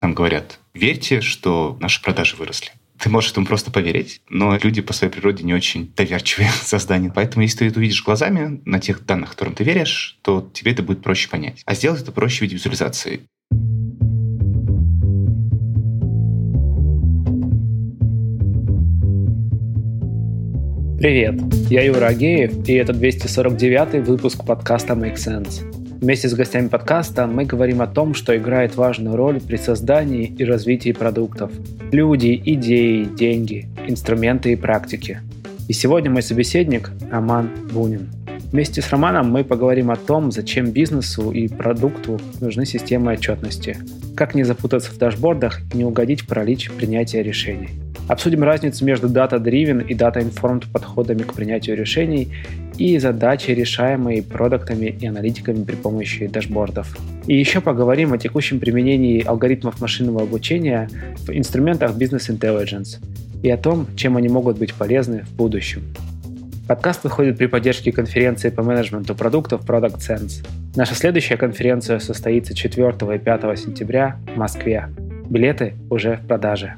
Нам говорят, верьте, что наши продажи выросли. Ты можешь этому просто поверить, но люди по своей природе не очень доверчивые создания. Поэтому если ты это увидишь глазами на тех данных, которым ты веришь, то тебе это будет проще понять. А сделать это проще в виде визуализации. Привет, я Юра Агеев, и это 249 выпуск подкаста Make Sense. Вместе с гостями подкаста мы говорим о том, что играет важную роль при создании и развитии продуктов. Люди, идеи, деньги, инструменты и практики. И сегодня мой собеседник Роман Бунин. Вместе с Романом мы поговорим о том, зачем бизнесу и продукту нужны системы отчетности, как не запутаться в дашбордах и не угодить в паралич принятия решений. Обсудим разницу между data-driven и data-informed подходами к принятию решений и задачи, решаемые продуктами и аналитиками при помощи дашбордов. И еще поговорим о текущем применении алгоритмов машинного обучения в инструментах Business Intelligence и о том, чем они могут быть полезны в будущем. Подкаст выходит при поддержке конференции по менеджменту продуктов Product Sense. Наша следующая конференция состоится 4 и 5 сентября в Москве. Билеты уже в продаже.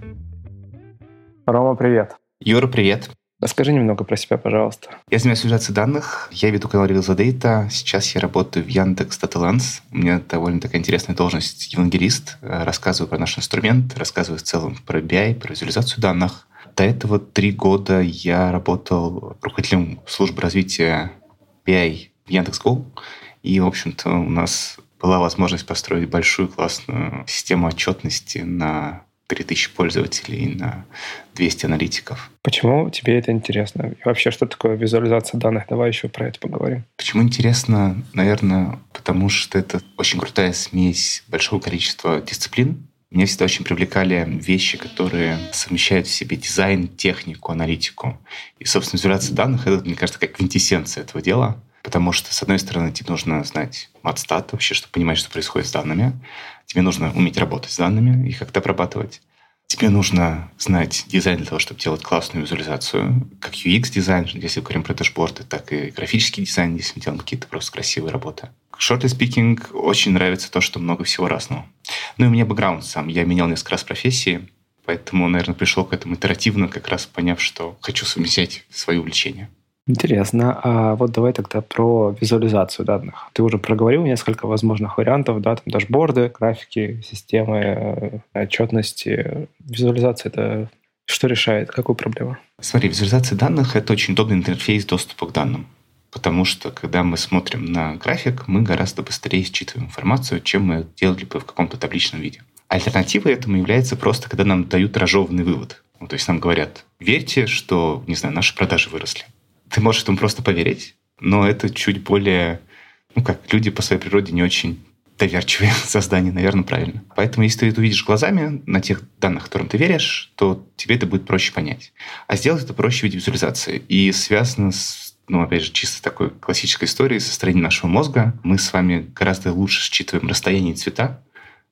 Рома, привет. Юра, привет. Расскажи немного про себя, пожалуйста. Я занимаюсь визуализацией данных, я веду канал Real the Data. Сейчас я работаю в Яндекс Lens. У меня довольно такая интересная должность евангелист. Рассказываю про наш инструмент, рассказываю в целом про BI, про визуализацию данных. До этого три года я работал руководителем службы развития BI в Яндекс.Го. И, в общем-то, у нас была возможность построить большую классную систему отчетности на 3000 пользователей на 200 аналитиков. Почему тебе это интересно? И вообще, что такое визуализация данных? Давай еще про это поговорим. Почему интересно? Наверное, потому что это очень крутая смесь большого количества дисциплин. Меня всегда очень привлекали вещи, которые совмещают в себе дизайн, технику, аналитику. И, собственно, визуализация данных — это, мне кажется, как квинтэссенция этого дела. Потому что, с одной стороны, тебе нужно знать матстат вообще, чтобы понимать, что происходит с данными. Тебе нужно уметь работать с данными и как-то обрабатывать. Тебе нужно знать дизайн для того, чтобы делать классную визуализацию, как UX-дизайн, если говорим про дашборды, так и графический дизайн, если мы делаем какие-то просто красивые работы. Shortly speaking, очень нравится то, что много всего разного. Ну и у меня бэкграунд сам. Я менял несколько раз профессии, поэтому, наверное, пришел к этому итеративно, как раз поняв, что хочу совмещать свои увлечения. Интересно. А вот давай тогда про визуализацию данных. Ты уже проговорил несколько возможных вариантов, да, там дашборды, графики, системы э, отчетности. Визуализация — это что решает? Какую проблему? Смотри, визуализация данных — это очень удобный интерфейс доступа к данным. Потому что, когда мы смотрим на график, мы гораздо быстрее считываем информацию, чем мы делали бы в каком-то табличном виде. Альтернативой этому является просто, когда нам дают разжеванный вывод. Ну, то есть нам говорят, верьте, что, не знаю, наши продажи выросли ты можешь этому просто поверить, но это чуть более, ну как, люди по своей природе не очень доверчивые создания, наверное, правильно. Поэтому, если ты это увидишь глазами на тех данных, которым ты веришь, то тебе это будет проще понять. А сделать это проще в виде визуализации. И связано с, ну, опять же, чисто такой классической историей со строением нашего мозга. Мы с вами гораздо лучше считываем расстояние и цвета,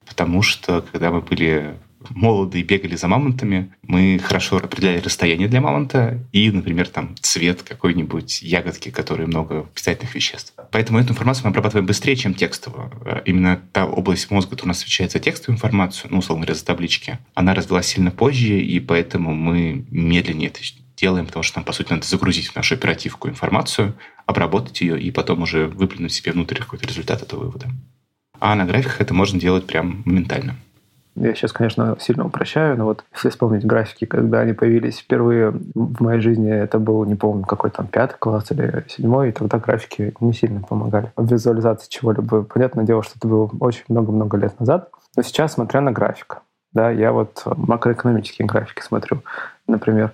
потому что, когда мы были молоды и бегали за мамонтами, мы хорошо определяли расстояние для мамонта и, например, там цвет какой-нибудь ягодки, которые много питательных веществ. Поэтому эту информацию мы обрабатываем быстрее, чем текстовую. Именно та область мозга, которая у нас отвечает за текстовую информацию, ну, условно говоря, за таблички, она развилась сильно позже, и поэтому мы медленнее это делаем, потому что нам, по сути, надо загрузить в нашу оперативку информацию, обработать ее и потом уже выплюнуть себе внутрь какой-то результат этого вывода. А на графиках это можно делать прям моментально. Я сейчас, конечно, сильно упрощаю, но вот если вспомнить графики, когда они появились впервые в моей жизни, это был, не помню, какой там пятый класс или седьмой, и тогда графики не сильно помогали в визуализации чего-либо. Понятное дело, что это было очень много-много лет назад. Но сейчас, смотря на график, да, я вот макроэкономические графики смотрю, например,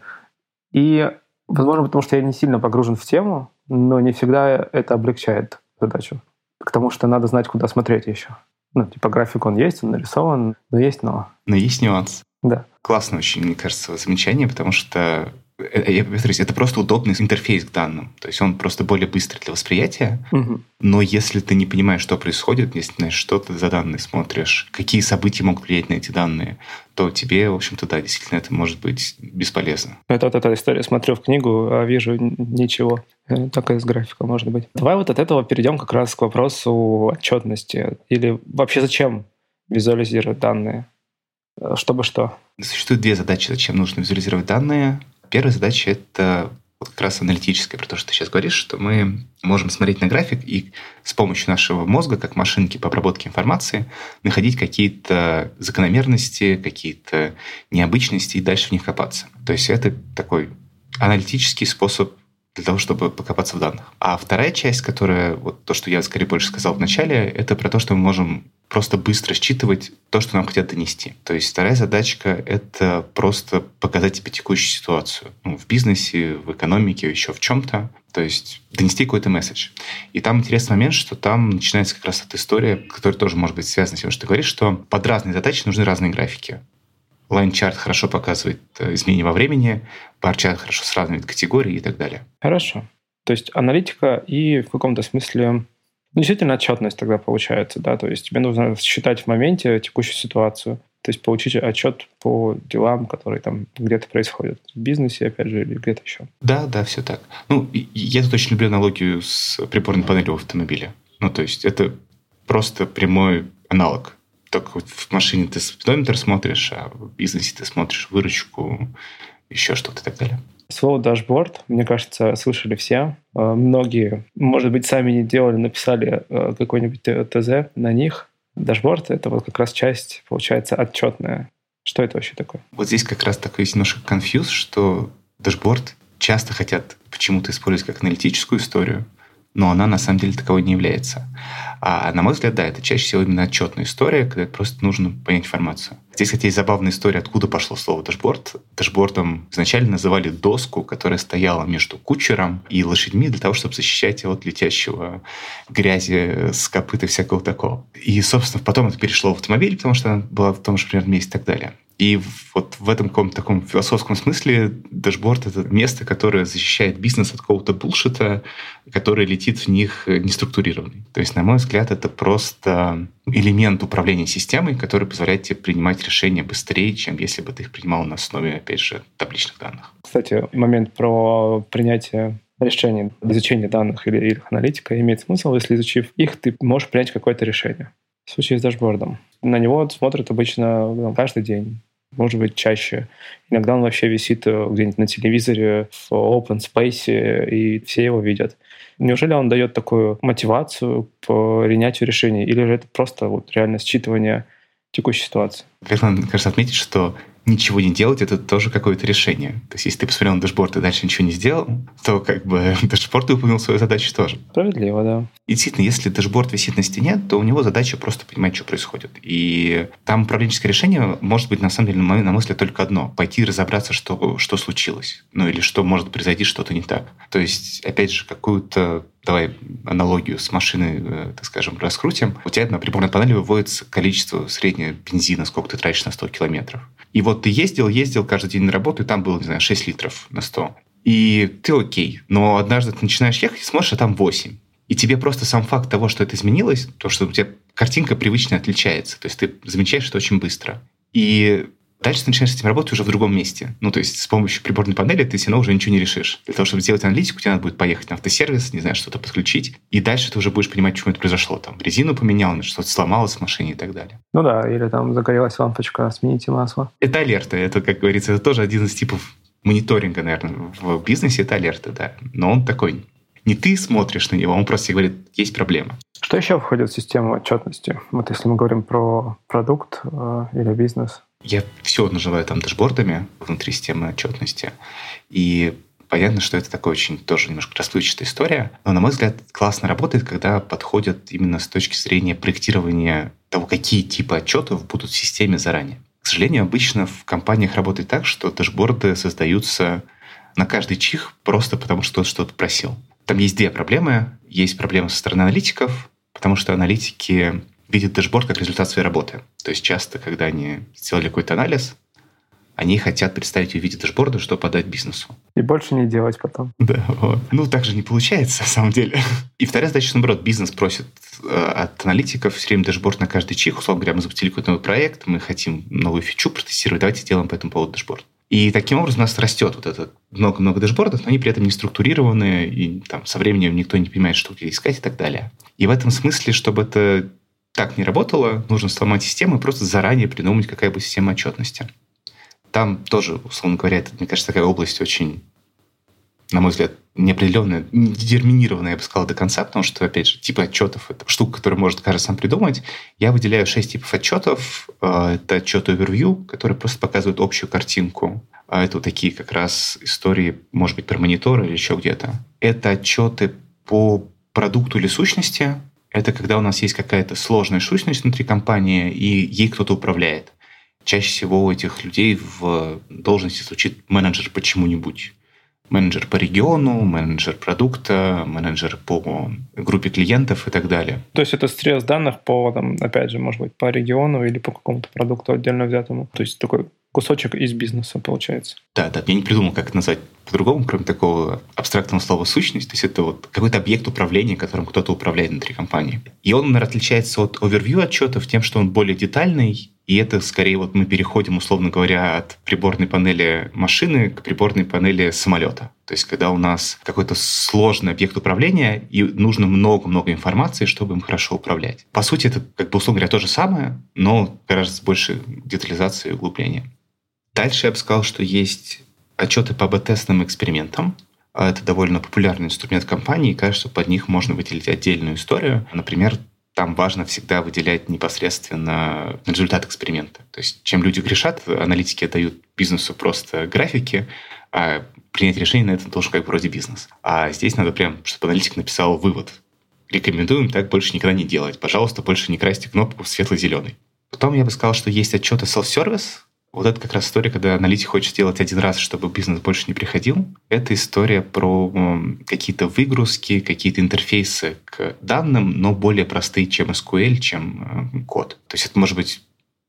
и, возможно, потому что я не сильно погружен в тему, но не всегда это облегчает задачу. Потому что надо знать, куда смотреть еще. Ну, типа график он есть, он нарисован, но есть но. Но есть нюанс. Да. Классно очень, мне кажется, замечание, потому что я повторюсь, это просто удобный интерфейс к данным. То есть он просто более быстрый для восприятия. Угу. Но если ты не понимаешь, что происходит, если знаешь, что ты за данные смотришь, какие события могут влиять на эти данные, то тебе, в общем-то, да, действительно это может быть бесполезно. Это вот эта история. Смотрю в книгу, а вижу ничего. Э, Такая с графика может быть. Давай вот от этого перейдем как раз к вопросу отчетности. Или вообще зачем визуализировать данные? Э, чтобы что? Существует две задачи, зачем нужно визуализировать данные. Первая задача — это вот как раз аналитическая, про то, что ты сейчас говоришь, что мы можем смотреть на график и с помощью нашего мозга, как машинки по обработке информации, находить какие-то закономерности, какие-то необычности и дальше в них копаться. То есть это такой аналитический способ для того, чтобы покопаться в данных. А вторая часть, которая, вот то, что я скорее больше сказал в начале, это про то, что мы можем просто быстро считывать то, что нам хотят донести. То есть вторая задачка — это просто показать тебе текущую ситуацию. Ну, в бизнесе, в экономике, еще в чем-то. То есть донести какой-то месседж. И там интересный момент, что там начинается как раз эта история, которая тоже может быть связана с тем, что ты говоришь, что под разные задачи нужны разные графики. Лайн-чарт хорошо показывает э, изменения во времени, бар-чарт хорошо сравнивает категории и так далее. Хорошо. То есть аналитика и в каком-то смысле ну, действительно отчетность тогда получается, да, то есть тебе нужно считать в моменте текущую ситуацию, то есть получить отчет по делам, которые там где-то происходят в бизнесе, опять же, или где-то еще. Да, да, все так. Ну, я тут очень люблю аналогию с приборной панелью в автомобиле. Ну, то есть это просто прямой аналог. Только в машине ты спидометр смотришь, а в бизнесе ты смотришь выручку, еще что-то и так далее. Слово дашборд, мне кажется, слышали все. Э, многие, может быть, сами не делали, написали э, какой-нибудь ТЗ на них. Дашборд — это вот как раз часть, получается, отчетная. Что это вообще такое? Вот здесь как раз такой есть немножко confuse, что дашборд часто хотят почему-то использовать как аналитическую историю, но она на самом деле таковой не является. А на мой взгляд, да, это чаще всего именно отчетная история, когда просто нужно понять информацию. Здесь, кстати, есть забавная история, откуда пошло слово дашборд. Дашбордом изначально называли доску, которая стояла между кучером и лошадьми для того, чтобы защищать от летящего грязи с копыт и всякого такого. И, собственно, потом это перешло в автомобиль, потому что она была в том же примерно месте и так далее. И вот в этом каком-то таком философском смысле дашборд — это место, которое защищает бизнес от какого-то булшита, который летит в них неструктурированный. То есть, на мой взгляд, это просто элемент управления системой, который позволяет тебе принимать решения быстрее, чем если бы ты их принимал на основе, опять же, табличных данных. Кстати, момент про принятие решений, изучение данных или их аналитика имеет смысл, если изучив их, ты можешь принять какое-то решение. В случае с дашбордом. На него смотрят обычно ну, каждый день, может быть, чаще. Иногда он вообще висит э, где-нибудь на телевизоре, в open space, и все его видят. Неужели он дает такую мотивацию по принятию решений? Или же это просто вот реально считывание текущей ситуации? Верно, кажется, отметить, что ничего не делать, это тоже какое-то решение. То есть, если ты посмотрел на дашборд и дальше ничего не сделал, то как бы дашборд выполнил свою задачу тоже. Справедливо, да. И действительно, если дашборд висит на стене, то у него задача просто понимать, что происходит. И там управленческое решение может быть, на самом деле, на мой взгляд, только одно. Пойти разобраться, что, что случилось. Ну, или что может произойти что-то не так. То есть, опять же, какую-то давай аналогию с машиной, э, так скажем, раскрутим. У тебя на приборной панели выводится количество среднего бензина, сколько ты тратишь на 100 километров. И вот ты ездил, ездил каждый день на работу, и там было, не знаю, 6 литров на 100. И ты окей. Но однажды ты начинаешь ехать и смотришь, а там 8. И тебе просто сам факт того, что это изменилось, то, что у тебя картинка привычно отличается. То есть ты замечаешь это очень быстро. И Дальше ты начинаешь с этим работать уже в другом месте. Ну, то есть с помощью приборной панели ты все равно уже ничего не решишь. Для того, чтобы сделать аналитику, тебе надо будет поехать на автосервис, не знаю, что-то подключить. И дальше ты уже будешь понимать, почему это произошло. Там резину поменял, что-то сломалось в машине и так далее. Ну да, или там загорелась лампочка, смените масло. Это алерты. Это, как говорится, это тоже один из типов мониторинга, наверное, в бизнесе. Это алерты, да. Но он такой не ты смотришь на него, он просто тебе говорит, есть проблема. Что еще входит в систему отчетности? Вот если мы говорим про продукт э, или бизнес. Я все называю там дашбордами внутри системы отчетности. И понятно, что это такая очень тоже немножко расплывчатая история. Но, на мой взгляд, классно работает, когда подходят именно с точки зрения проектирования того, какие типы отчетов будут в системе заранее. К сожалению, обычно в компаниях работает так, что дашборды создаются на каждый чих просто потому, что кто-то что-то просил. Там есть две проблемы. Есть проблема со стороны аналитиков, потому что аналитики видят дашборд как результат своей работы. То есть часто, когда они сделали какой-то анализ, они хотят представить ее в виде дашборда, чтобы подать бизнесу. И больше не делать потом. Да, вот. Ну, так же не получается, на самом деле. И вторая задача, наоборот, бизнес просит э, от аналитиков все время дашборд на каждый чих. Условно говоря, мы запустили какой-то новый проект, мы хотим новую фичу протестировать, давайте сделаем по этому поводу дашборд. И таким образом у нас растет вот это много-много дашбордов, но они при этом не структурированы, и там со временем никто не понимает, что где искать и так далее. И в этом смысле, чтобы это так не работало, нужно сломать систему и просто заранее придумать, какая будет система отчетности. Там тоже, условно говоря, это, мне кажется, такая область очень, на мой взгляд, неопределенная, детерминированная, я бы сказал, до конца, потому что, опять же, типы отчетов — это штука, которую может каждый сам придумать. Я выделяю шесть типов отчетов. Э, это отчет overview, который просто показывает общую картинку. А это вот такие как раз истории, может быть, про монитор или еще где-то. Это отчеты по продукту или сущности. Это когда у нас есть какая-то сложная сущность внутри компании, и ей кто-то управляет. Чаще всего у этих людей в должности звучит менеджер почему-нибудь менеджер по региону, менеджер продукта, менеджер по группе клиентов и так далее. То есть это стресс данных по, там, опять же, может быть, по региону или по какому-то продукту отдельно взятому. То есть такой кусочек из бизнеса получается. Да, да, я не придумал, как это назвать по-другому, кроме такого абстрактного слова «сущность». То есть это вот какой-то объект управления, которым кто-то управляет внутри компании. И он, наверное, отличается от overview отчетов тем, что он более детальный, и это скорее вот мы переходим, условно говоря, от приборной панели машины к приборной панели самолета. То есть когда у нас какой-то сложный объект управления, и нужно много-много информации, чтобы им хорошо управлять. По сути, это, как бы, условно говоря, то же самое, но гораздо больше детализации и углубления. Дальше я бы сказал, что есть отчеты по б-тестным экспериментам. А это довольно популярный инструмент компании, и кажется, под них можно выделить отдельную историю. Например, там важно всегда выделять непосредственно результат эксперимента. То есть чем люди грешат, аналитики дают бизнесу просто графики, а принять решение на это должен как бы вроде бизнес. А здесь надо прям, чтобы аналитик написал вывод. Рекомендуем так больше никогда не делать. Пожалуйста, больше не красьте кнопку светло-зеленый. Потом я бы сказал, что есть отчеты self-service, вот это как раз история, когда аналитик хочет сделать один раз, чтобы бизнес больше не приходил. Это история про какие-то выгрузки, какие-то интерфейсы к данным, но более простые, чем SQL, чем э, код. То есть это может быть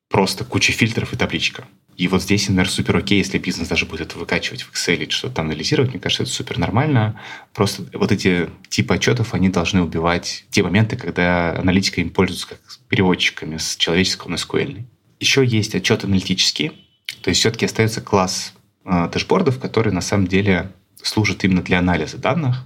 просто куча фильтров и табличка. И вот здесь, наверное, супер окей, если бизнес даже будет это выкачивать в Excel или что-то анализировать. Мне кажется, это супер нормально. Просто вот эти типы отчетов, они должны убивать те моменты, когда аналитика им пользуется как переводчиками с человеческого на SQL. Еще есть отчет аналитический, то есть все-таки остается класс э, дэшбордов, который на самом деле служит именно для анализа данных.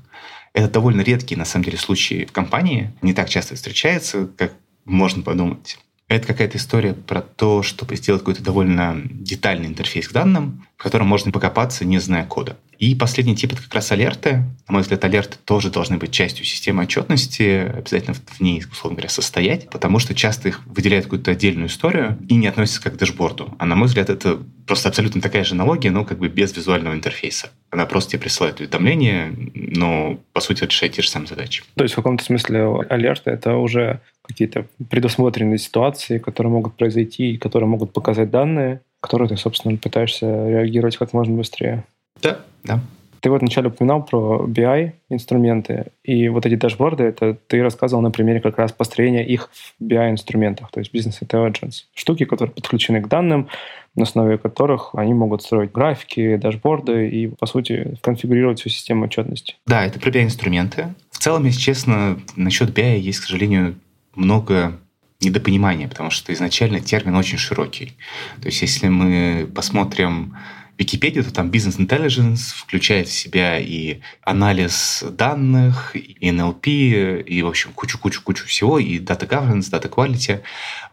Это довольно редкие, на самом деле, случаи в компании. Не так часто встречается, как можно подумать. Это какая-то история про то, чтобы сделать какой-то довольно детальный интерфейс к данным, в котором можно покопаться, не зная кода. И последний тип — это как раз алерты. На мой взгляд, алерты тоже должны быть частью системы отчетности, обязательно в ней, условно говоря, состоять, потому что часто их выделяют какую-то отдельную историю и не относятся как к дэшборду. А на мой взгляд, это просто абсолютно такая же аналогия, но как бы без визуального интерфейса. Она просто тебе присылает уведомление, но, по сути, решает те же самые задачи. То есть в каком-то смысле алерты — это уже какие-то предусмотренные ситуации, которые могут произойти и которые могут показать данные, которые ты, собственно, пытаешься реагировать как можно быстрее. Да, да. Ты вот вначале упоминал про BI инструменты, и вот эти дашборды, это ты рассказывал на примере как раз построения их в BI инструментах, то есть Business Intelligence. Штуки, которые подключены к данным, на основе которых они могут строить графики, дашборды и, по сути, конфигурировать всю систему отчетности. Да, это про BI инструменты. В целом, если честно, насчет BI есть, к сожалению, много недопонимания, потому что изначально термин очень широкий. То есть если мы посмотрим Википедию, то там бизнес intelligence включает в себя и анализ данных, и NLP, и, в общем, кучу-кучу-кучу всего, и data governance, data quality.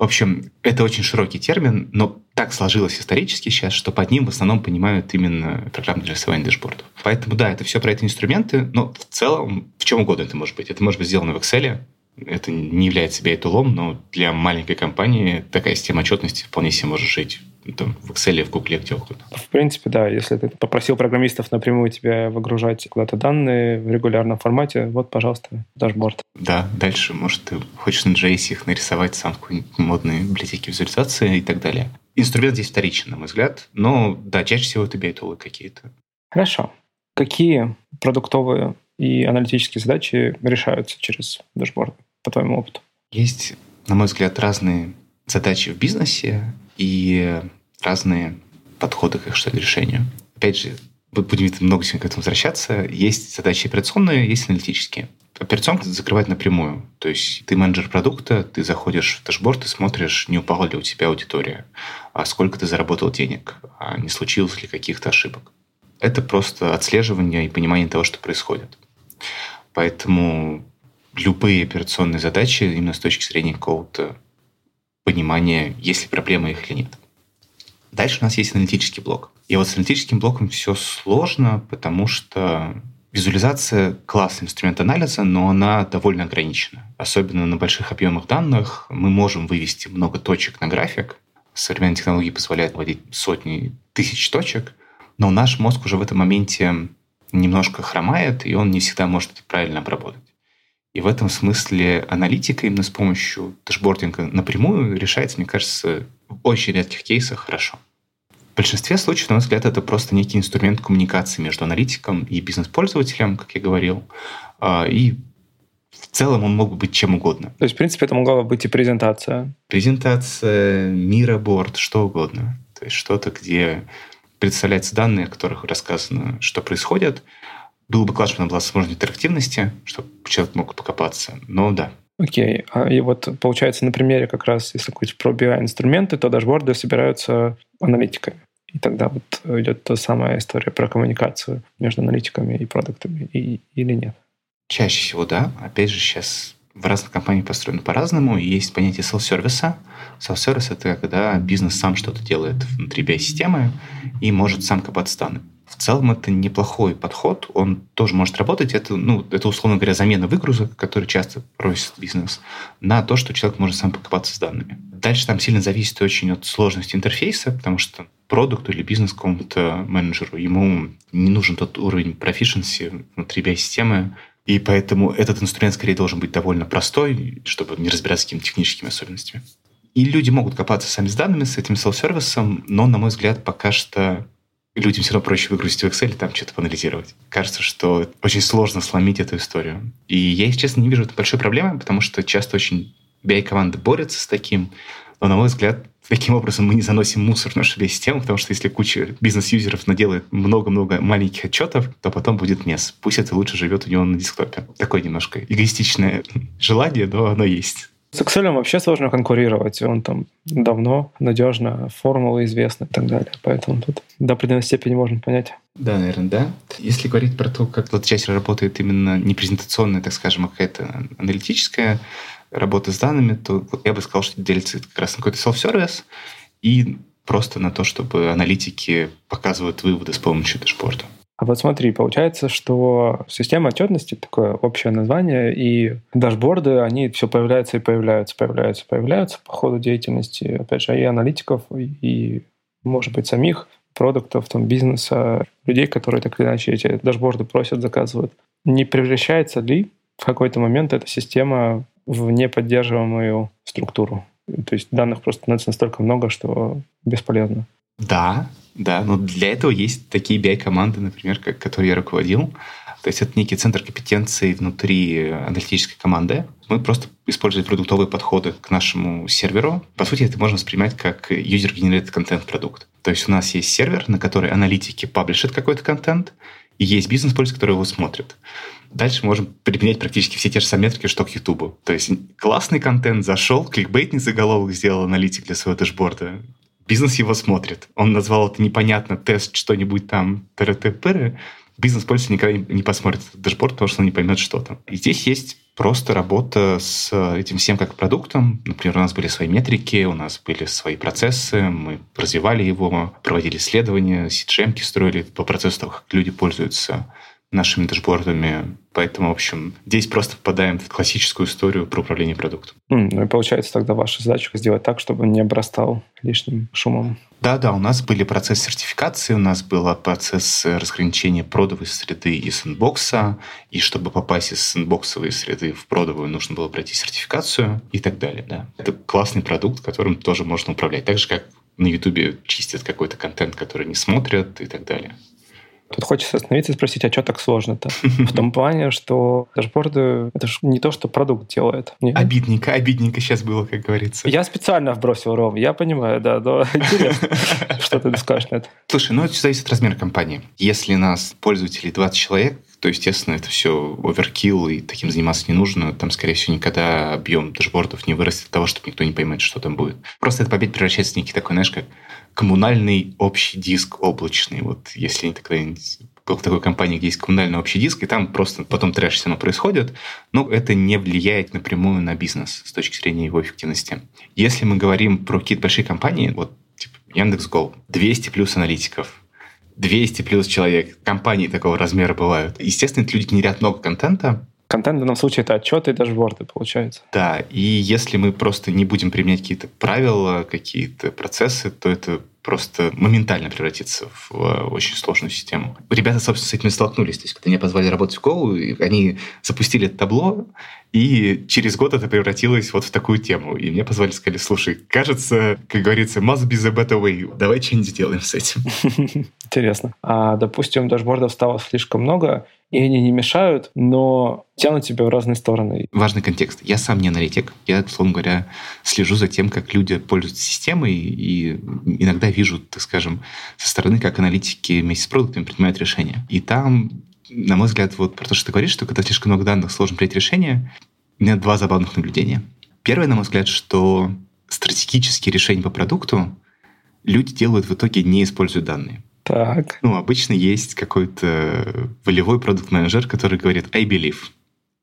В общем, это очень широкий термин, но так сложилось исторически сейчас, что под ним в основном понимают именно программное для рисования дэшбордов. Поэтому да, это все про эти инструменты, но в целом в чем угодно это может быть. Это может быть сделано в Excel, это не является BI tool ом, но для маленькой компании такая система отчетности вполне себе может жить там, в Excel, в Google, где угодно. В принципе, да. Если ты попросил программистов напрямую тебе выгружать куда-то данные в регулярном формате, вот, пожалуйста, дашборд. Да, дальше, может, ты хочешь на JS их нарисовать сам в какой-нибудь модной библиотеке визуализации и так далее. Инструмент здесь вторичен, на мой взгляд, но, да, чаще всего это бейтулы какие-то. Хорошо. Какие продуктовые и аналитические задачи решаются через дашборд, по твоему опыту? Есть, на мой взгляд, разные задачи в бизнесе, и разные подходы к их решению. Опять же, будем много сегодня к этому возвращаться. Есть задачи операционные, есть аналитические. Операционка закрывать напрямую. То есть ты менеджер продукта, ты заходишь в дашборд и смотришь, не упала ли у тебя аудитория, а сколько ты заработал денег, а не случилось ли каких-то ошибок. Это просто отслеживание и понимание того, что происходит. Поэтому любые операционные задачи именно с точки зрения какого-то понимания, есть ли проблема их или нет. Дальше у нас есть аналитический блок. И вот с аналитическим блоком все сложно, потому что визуализация – классный инструмент анализа, но она довольно ограничена. Особенно на больших объемах данных мы можем вывести много точек на график. Современные технологии позволяют вводить сотни тысяч точек, но наш мозг уже в этом моменте немножко хромает, и он не всегда может это правильно обработать. И в этом смысле аналитика именно с помощью дашбординга напрямую решается, мне кажется, в очень редких кейсах хорошо. В большинстве случаев, на мой взгляд, это просто некий инструмент коммуникации между аналитиком и бизнес-пользователем, как я говорил. А, и в целом он мог бы быть чем угодно. То есть, в принципе, это могла бы быть и презентация. Презентация, мироборд, что угодно. То есть что-то, где представляются данные, о которых рассказано, что происходит, было бы классно, чтобы была возможность интерактивности, чтобы человек мог покопаться. Но да. Окей. Okay. А, и вот получается на примере как раз, если говорить про BI-инструменты, то дашборды собираются аналитиками. И тогда вот идет та самая история про коммуникацию между аналитиками и продуктами, и, или нет? Чаще всего да. Опять же, сейчас в разных компаниях построено по-разному. Есть понятие self-сервиса. Self-сервис — это когда бизнес сам что-то делает внутри BI-системы и может сам копаться данными. В целом это неплохой подход, он тоже может работать. Это, ну, это условно говоря, замена выгрузок, который часто просит бизнес, на то, что человек может сам покопаться с данными. Дальше там сильно зависит очень от сложности интерфейса, потому что продукту или бизнес какому-то менеджеру ему не нужен тот уровень proficiency внутри BI-системы, и поэтому этот инструмент скорее должен быть довольно простой, чтобы не разбираться с какими-то техническими особенностями. И люди могут копаться сами с данными, с этим селф-сервисом, но, на мой взгляд, пока что людям все равно проще выгрузить в Excel и там что-то поанализировать. Кажется, что очень сложно сломить эту историю. И я, если честно, не вижу этой большой проблемы, потому что часто очень BI-команды борются с таким, но, на мой взгляд, таким образом мы не заносим мусор в нашу систему, потому что если куча бизнес-юзеров наделает много-много маленьких отчетов, то потом будет мес. Пусть это лучше живет у него на десктопе. Такое немножко эгоистичное желание, но оно есть. С Excel вообще сложно конкурировать. Он там давно, надежно, формулы известны и так далее. Поэтому тут до определенной степени можно понять. Да, наверное, да. Если говорить про то, как эта часть работает именно не презентационная, так скажем, а какая-то аналитическая работа с данными, то я бы сказал, что делится как раз на какой-то self-service и просто на то, чтобы аналитики показывают выводы с помощью дашборда. А вот смотри, получается, что система отчетности такое общее название, и дашборды, они все появляются и появляются, появляются, появляются по ходу деятельности, опять же, и аналитиков, и, может быть, самих продуктов, там, бизнеса, людей, которые так или иначе эти дашборды просят, заказывают. Не превращается ли в какой-то момент эта система в неподдерживаемую структуру? То есть данных просто становится настолько много, что бесполезно. Да, да, но для этого есть такие BI-команды, например, как, которые я руководил. То есть это некий центр компетенции внутри аналитической команды. Мы просто используем продуктовые подходы к нашему серверу. По сути, это можно воспринимать как user-generated контент продукт. То есть у нас есть сервер, на который аналитики паблишат какой-то контент, и есть бизнес-пользователь, который его смотрит. Дальше можем применять практически все те же самые метрики, что к YouTube. То есть классный контент зашел, кликбейтный заголовок сделал аналитик для своего дашборда, Бизнес его смотрит. Он назвал это непонятно тест что-нибудь там ТРТ-ПР. Бизнес-пользователь никогда не посмотрит этот дашборд, потому что он не поймет, что там. И здесь есть просто работа с этим всем как продуктом. Например, у нас были свои метрики, у нас были свои процессы, мы развивали его, проводили исследования, CJM строили по процессу того, как люди пользуются нашими дашбордами. Поэтому, в общем, здесь просто попадаем в классическую историю про управление продуктом. Mm, ну и получается тогда ваша задача сделать так, чтобы не обрастал лишним шумом. Да-да, у нас были процессы сертификации, у нас был процесс разграничения продовой среды и сэндбокса, и чтобы попасть из сэндбоксовой среды в продовую, нужно было пройти сертификацию и так далее. Да. Это классный продукт, которым тоже можно управлять. Так же, как на Ютубе чистят какой-то контент, который не смотрят и так далее. Тут хочется остановиться и спросить, а что так сложно-то? В том плане, что дашборды — это же не то, что продукт делает. Обидненько, обидненько сейчас было, как говорится. Я специально вбросил, Ром, я понимаю, да, но интересно, что ты скажешь на это. Слушай, ну это зависит от размера компании. Если нас пользователей 20 человек, то, естественно, это все оверкилл, и таким заниматься не нужно. Там, скорее всего, никогда объем дашбордов не вырастет от того, чтобы никто не поймет, что там будет. Просто это побед превращается в некий такой, знаешь, как коммунальный общий диск облачный. Вот если они тогда был в такой компании, где есть коммунальный общий диск, и там просто потом трэш все равно происходит, но это не влияет напрямую на бизнес с точки зрения его эффективности. Если мы говорим про какие-то большие компании, вот типа Яндекс.Го, 200 плюс аналитиков, 200 плюс человек, компании такого размера бывают. Естественно, люди генерят много контента, Контент в данном случае это отчеты и дашборды, получается. Да, и если мы просто не будем применять какие-то правила, какие-то процессы, то это просто моментально превратится в э, очень сложную систему. Ребята, собственно, с этим столкнулись. То есть, когда мне позвали работать в Go, они запустили табло, и через год это превратилось вот в такую тему. И мне позвали, сказали, слушай, кажется, как говорится, must be the better way. Давай что-нибудь сделаем с этим. Интересно. А, допустим, дашбордов стало слишком много, и они не мешают, но тянут тебя в разные стороны. Важный контекст. Я сам не аналитик. Я, условно говоря, слежу за тем, как люди пользуются системой, и иногда вижу, так скажем, со стороны, как аналитики вместе с продуктами принимают решения. И там, на мой взгляд, вот про то, что ты говоришь, что когда слишком много данных, сложно принять решение, у меня два забавных наблюдения. Первое, на мой взгляд, что стратегические решения по продукту люди делают в итоге не используя данные. Так. Ну, обычно есть какой-то волевой продукт-менеджер, который говорит «I believe».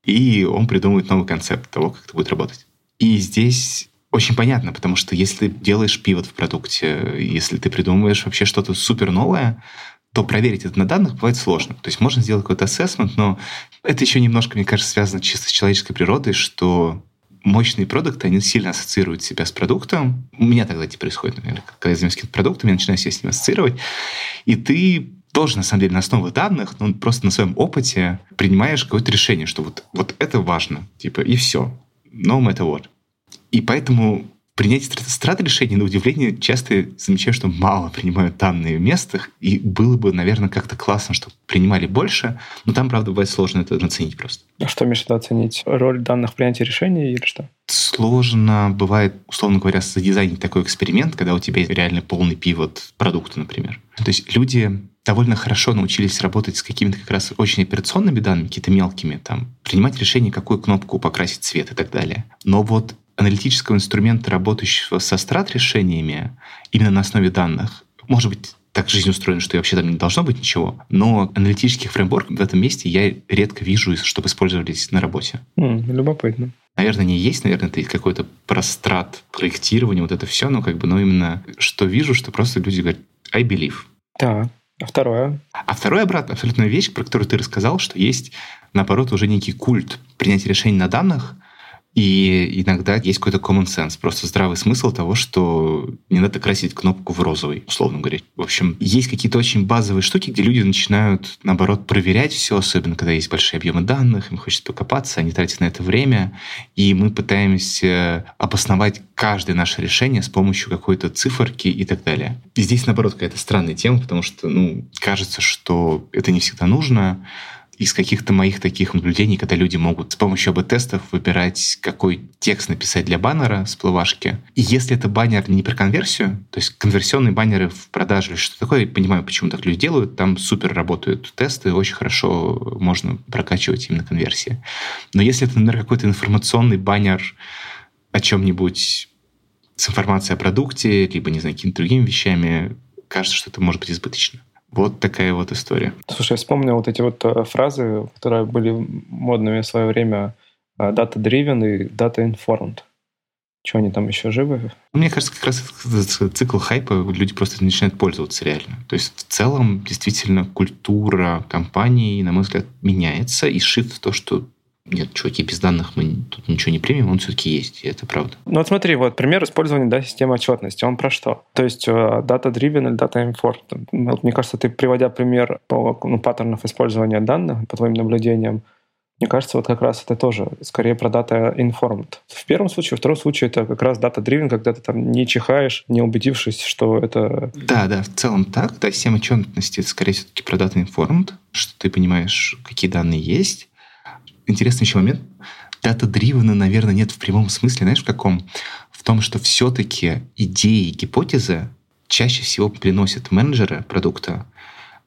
И он придумывает новый концепт того, как это будет работать. И здесь очень понятно, потому что если ты делаешь пивот в продукте, если ты придумываешь вообще что-то супер новое, то проверить это на данных бывает сложно. То есть можно сделать какой-то ассессмент, но это еще немножко, мне кажется, связано чисто с человеческой природой, что мощные продукты, они сильно ассоциируют себя с продуктом. У меня тогда это происходит, наверное, когда я занимаюсь каким-то продуктом, я начинаю себя с ним ассоциировать, и ты тоже, на самом деле, на основе данных, но просто на своем опыте принимаешь какое-то решение, что вот, вот это важно, типа, и все. No matter what. И поэтому принятие страт решений, на удивление, часто замечаю, что мало принимают данные в местах, и было бы, наверное, как-то классно, чтобы принимали больше, но там, правда, бывает сложно это оценить просто. А что виду оценить? Роль данных в принятии решений или что? Сложно бывает, условно говоря, задизайнить такой эксперимент, когда у тебя реально полный пивот продукта, например. То есть люди довольно хорошо научились работать с какими-то как раз очень операционными данными, какими-то мелкими, там, принимать решение, какую кнопку покрасить цвет и так далее. Но вот аналитического инструмента, работающего со страт-решениями, именно на основе данных, может быть, так жизнь устроена, что вообще там не должно быть ничего, но аналитических фреймворков в этом месте я редко вижу, чтобы использовались на работе. Mm, любопытно. Наверное, не есть, наверное, это есть какой-то прострат проектирования, вот это все, но как бы, но именно что вижу, что просто люди говорят I believe. Да. А второе? А второе, обратно, абсолютная вещь, про которую ты рассказал, что есть, наоборот, уже некий культ принятия решений на данных, и иногда есть какой-то common sense, просто здравый смысл того, что не надо красить кнопку в розовый, условно говоря. В общем, есть какие-то очень базовые штуки, где люди начинают, наоборот, проверять все, особенно когда есть большие объемы данных, им хочется покопаться, они тратят на это время, и мы пытаемся обосновать каждое наше решение с помощью какой-то циферки и так далее. И здесь, наоборот, какая-то странная тема, потому что, ну, кажется, что это не всегда нужно, из каких-то моих таких наблюдений, когда люди могут с помощью АБ-тестов выбирать, какой текст написать для баннера с плывашки. И если это баннер не про конверсию, то есть конверсионные баннеры в продаже или что такое, я понимаю, почему так люди делают, там супер работают тесты, очень хорошо можно прокачивать именно конверсии. Но если это, например, какой-то информационный баннер о чем-нибудь с информацией о продукте, либо, не знаю, какими-то другими вещами, кажется, что это может быть избыточно. Вот такая вот история. Слушай, я вспомнил вот эти вот э, фразы, которые были модными в свое время. Э, data-driven и data-informed. Что они там еще живы? Мне кажется, как раз цикл хайпа люди просто начинают пользоваться реально. То есть в целом действительно культура компании, на мой взгляд, меняется, и shift в то, что нет, чуваки, без данных мы тут ничего не примем, он все-таки есть, и это правда. Ну вот смотри, вот пример использования да, системы отчетности, он про что? То есть data-driven или data-informed. Вот, мне кажется, ты, приводя пример по ну, паттернов использования данных, по твоим наблюдениям, мне кажется, вот как раз это тоже скорее про data informed. В первом случае, во втором случае это как раз data driven, когда ты там не чихаешь, не убедившись, что это... Да, да, в целом так. Да, система отчетности это скорее все-таки про data informed, что ты понимаешь, какие данные есть, интересный еще момент. Дата-дривена, наверное, нет в прямом смысле. Знаешь, в каком? В том, что все-таки идеи и гипотезы чаще всего приносят менеджеры продукта,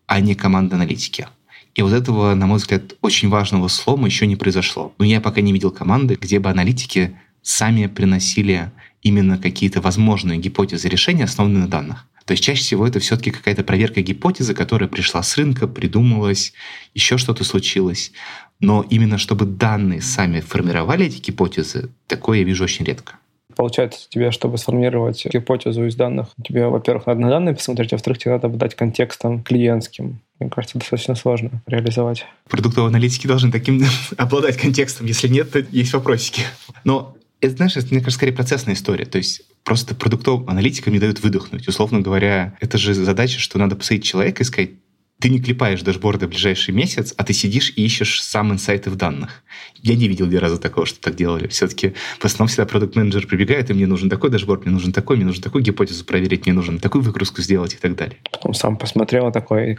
а не команда аналитики. И вот этого, на мой взгляд, очень важного слома еще не произошло. Но я пока не видел команды, где бы аналитики сами приносили именно какие-то возможные гипотезы решения, основанные на данных. То есть чаще всего это все-таки какая-то проверка гипотезы, которая пришла с рынка, придумалась, еще что-то случилось. Но именно чтобы данные сами формировали эти гипотезы, такое я вижу очень редко. Получается, тебе, чтобы сформировать гипотезу из данных, тебе, во-первых, надо на данные посмотреть, а во-вторых, тебе надо дать контекстом клиентским. Мне кажется, достаточно сложно реализовать. Продуктовые аналитики должны таким обладать контекстом. Если нет, то есть вопросики. Но это, знаешь, это, мне кажется, скорее процессная история. То есть просто продуктовым аналитикам не дают выдохнуть. Условно говоря, это же задача, что надо посадить человека и сказать, ты не клепаешь дашборды в ближайший месяц, а ты сидишь и ищешь сам инсайты в данных. Я не видел ни разу такого, что так делали. Все-таки в основном всегда продукт менеджер прибегает, и мне нужен такой дашборд, мне нужен такой, мне нужен такую гипотезу проверить, мне нужно такую выгрузку сделать и так далее. Потом сам посмотрел такой...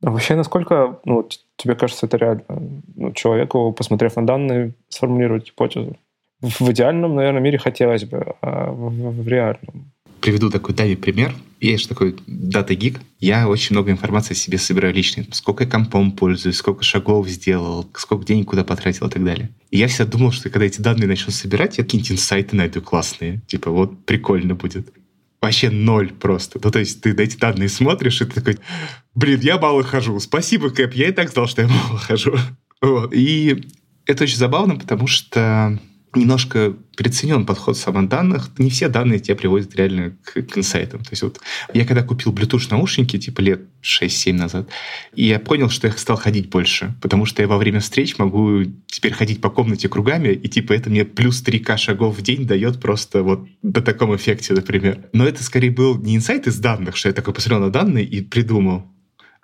А вообще, насколько ну, тебе кажется это реально? Ну, человеку, посмотрев на данные, сформулировать гипотезу? В идеальном, наверное, мире хотелось бы, а в, в реальном приведу такой Дави пример. Есть такой дата гик. Я очень много информации себе собираю личной. Сколько я компом пользуюсь, сколько шагов сделал, сколько денег куда потратил и так далее. И я всегда думал, что когда эти данные начну собирать, я какие-нибудь инсайты найду классные. Типа вот прикольно будет. Вообще ноль просто. Ну, то есть ты на эти данные смотришь, и ты такой, блин, я мало хожу. Спасибо, Кэп, я и так знал, что я мало хожу. Вот. И это очень забавно, потому что немножко переоценен подход самоданных. Не все данные тебя приводят реально к, к инсайтам. То есть вот я когда купил Bluetooth наушники, типа лет 6-7 назад, и я понял, что я стал ходить больше, потому что я во время встреч могу теперь ходить по комнате кругами, и типа это мне плюс 3К шагов в день дает просто вот до таком эффекте, например. Но это скорее был не инсайт из данных, что я такой посмотрел на данные и придумал,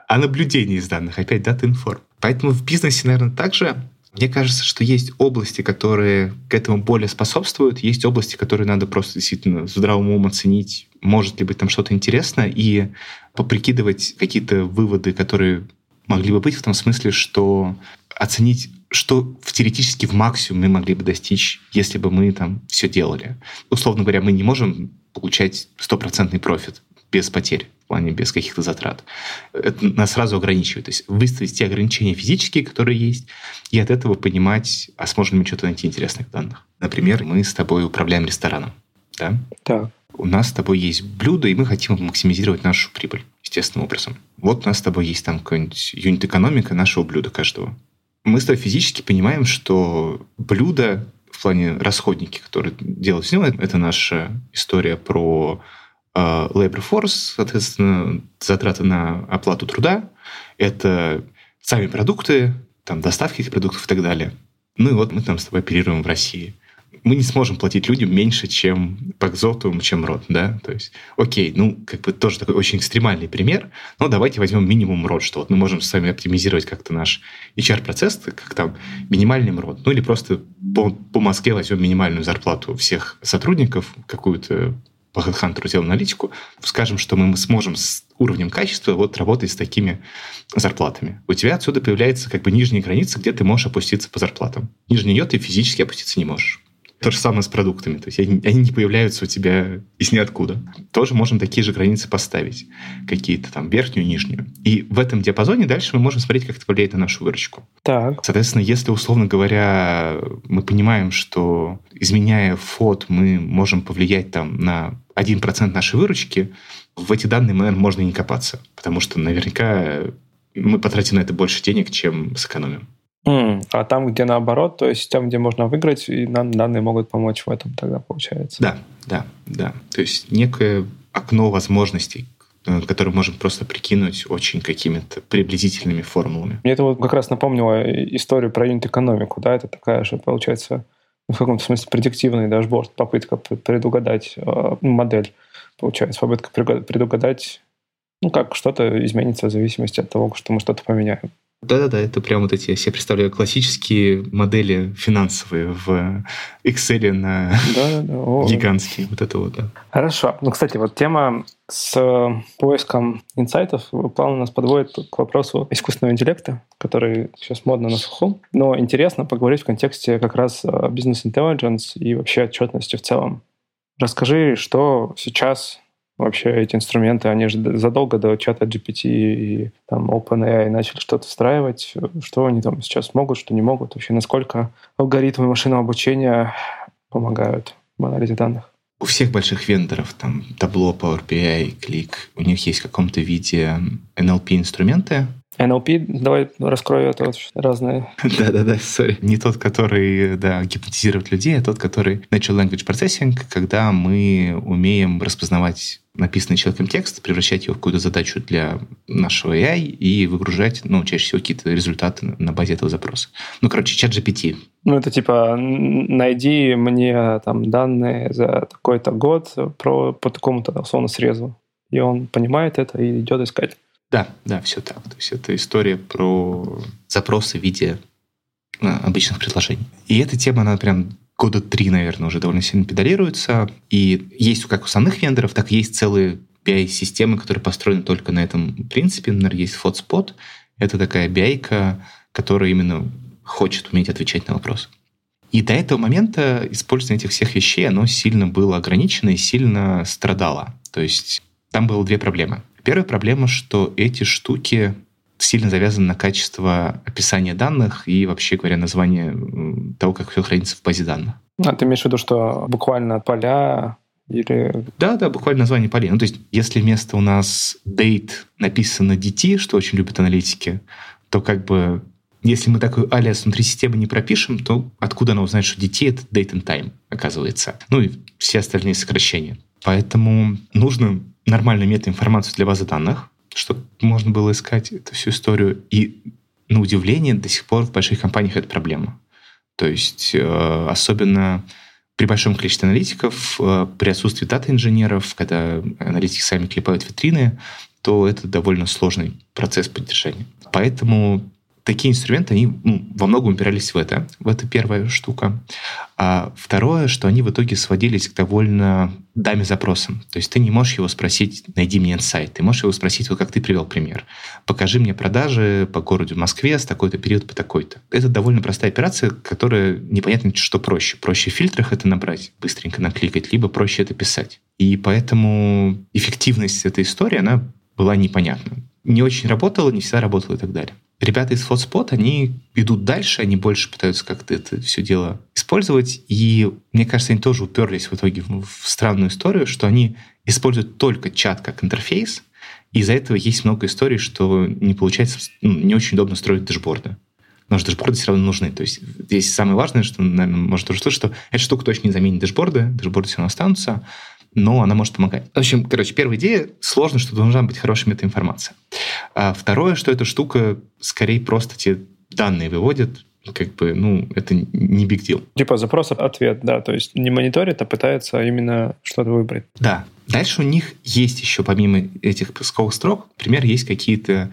а наблюдение из данных, опять дата информ. Поэтому в бизнесе, наверное, также мне кажется, что есть области, которые к этому более способствуют, есть области, которые надо просто действительно здравым умом оценить, может ли быть там что-то интересное, и поприкидывать какие-то выводы, которые могли бы быть в том смысле, что оценить, что в теоретически в максимум мы могли бы достичь, если бы мы там все делали. Условно говоря, мы не можем получать стопроцентный профит без потерь, в плане без каких-то затрат. Это нас сразу ограничивает. То есть выставить те ограничения физические, которые есть, и от этого понимать, а сможем ли мы что-то найти интересных данных. Например, мы с тобой управляем рестораном. Да? Да. У нас с тобой есть блюдо, и мы хотим максимизировать нашу прибыль естественным образом. Вот у нас с тобой есть там какой-нибудь юнит-экономика нашего блюда каждого. Мы с тобой физически понимаем, что блюдо в плане расходники, которые делают с него, это наша история про labor force, соответственно, затраты на оплату труда, это сами продукты, там, доставки этих продуктов и так далее. Ну и вот мы там с тобой оперируем в России. Мы не сможем платить людям меньше, чем по экзотум, чем род, да? То есть, окей, ну, как бы тоже такой очень экстремальный пример, но давайте возьмем минимум род, что вот мы можем с вами оптимизировать как-то наш HR-процесс, как там минимальный род, ну или просто по, по Москве возьмем минимальную зарплату всех сотрудников, какую-то по HeadHunter сделаем аналитику, скажем, что мы сможем с уровнем качества вот работать с такими зарплатами. У тебя отсюда появляется как бы нижняя граница, где ты можешь опуститься по зарплатам. Ниже нее ты физически опуститься не можешь. То же самое с продуктами. То есть они, не появляются у тебя из ниоткуда. Тоже можем такие же границы поставить. Какие-то там верхнюю, нижнюю. И в этом диапазоне дальше мы можем смотреть, как это влияет на нашу выручку. Так. Соответственно, если, условно говоря, мы понимаем, что изменяя фот, мы можем повлиять там на 1% нашей выручки, в эти данные, наверное, можно и не копаться. Потому что наверняка мы потратим на это больше денег, чем сэкономим. Mm, а там, где наоборот, то есть там, где можно выиграть, и нам данные могут помочь в этом тогда, получается. Да, да, да. То есть некое окно возможностей, которое можем просто прикинуть очень какими-то приблизительными формулами. Мне это вот как раз напомнило историю про юнит-экономику, да, это такая же, получается, в каком-то смысле предиктивный дашборд, попытка предугадать э, модель, получается, попытка предугадать, ну, как что-то изменится в зависимости от того, что мы что-то поменяем. Да-да-да, это прям вот эти, я себе представляю, классические модели финансовые в Excel на да, да, да. гигантские. Вот это вот, да. Хорошо. Ну, кстати, вот тема с поиском инсайтов плавно нас подводит к вопросу искусственного интеллекта, который сейчас модно на слуху. Но интересно поговорить в контексте как раз бизнес-интеллигенс и вообще отчетности в целом. Расскажи, что сейчас Вообще эти инструменты, они же задолго до чата GPT и там OpenAI начали что-то встраивать. Что они там сейчас могут, что не могут? Вообще насколько алгоритмы машинного обучения помогают в анализе данных? у всех больших вендоров, там, Tableau, Power BI, Click, у них есть в каком-то виде NLP-инструменты, NLP, давай раскрою это вот разные. Да-да-да, сори. Не тот, который, да, гипнотизирует людей, а тот, который Natural Language Processing, когда мы умеем распознавать написанный человеком текст, превращать его в какую-то задачу для нашего AI и выгружать, ну, чаще всего какие-то результаты на базе этого запроса. Ну, короче, чат GPT. Ну, это типа, найди мне там данные за такой-то год про, по такому-то условно срезу. И он понимает это и идет искать. Да, да, все так. То есть это история про запросы в виде а, обычных предложений. И эта тема, она прям года три, наверное, уже довольно сильно педалируется. И есть как у самих вендоров, так и есть целые BI-системы, которые построены только на этом принципе. Например, есть Hotspot. Это такая BI, которая именно хочет уметь отвечать на вопросы. И до этого момента использование этих всех вещей, оно сильно было ограничено и сильно страдало. То есть там было две проблемы. Первая проблема, что эти штуки сильно завязаны на качество описания данных и, вообще говоря, название того, как все хранится в базе данных. А ты имеешь в виду, что буквально поля или... Да, да, буквально название полей. Ну, то есть, если вместо у нас date написано DT, что очень любят аналитики, то как бы если мы такой алиас внутри системы не пропишем, то откуда она узнает, что DT — это date and time, оказывается. Ну и все остальные сокращения. Поэтому нужно нормальную метаинформацию для базы данных, чтобы можно было искать эту всю историю. И на удивление до сих пор в больших компаниях это проблема. То есть э, особенно при большом количестве аналитиков, э, при отсутствии дата-инженеров, когда аналитики сами клепают витрины, то это довольно сложный процесс поддержания. Поэтому такие инструменты, они ну, во многом упирались в это. В это первая штука. А второе, что они в итоге сводились к довольно даме запросам. То есть ты не можешь его спросить, найди мне инсайт. Ты можешь его спросить, вот как ты привел пример. Покажи мне продажи по городу Москве с такой-то период по такой-то. Это довольно простая операция, которая непонятно, что проще. Проще в фильтрах это набрать, быстренько накликать, либо проще это писать. И поэтому эффективность этой истории, она была непонятна. Не очень работала, не всегда работала и так далее ребята из Hotspot, они идут дальше, они больше пытаются как-то это все дело использовать. И мне кажется, они тоже уперлись в итоге в странную историю, что они используют только чат как интерфейс, и из-за этого есть много историй, что не получается, ну, не очень удобно строить дэшборды. Но же дэшборды все равно нужны. То есть здесь самое важное, что, наверное, может тоже слышать, что эта штука точно не заменит дэшборды, дэшборды все равно останутся, но она может помогать. В общем, короче, первая идея — сложно, что должна быть хорошая метаинформация. А второе, что эта штука скорее просто те данные выводит, как бы, ну, это не big deal. Типа запрос-ответ, да, то есть не мониторит, а пытается именно что-то выбрать. Да. Дальше у них есть еще, помимо этих поисковых строк, например, есть какие-то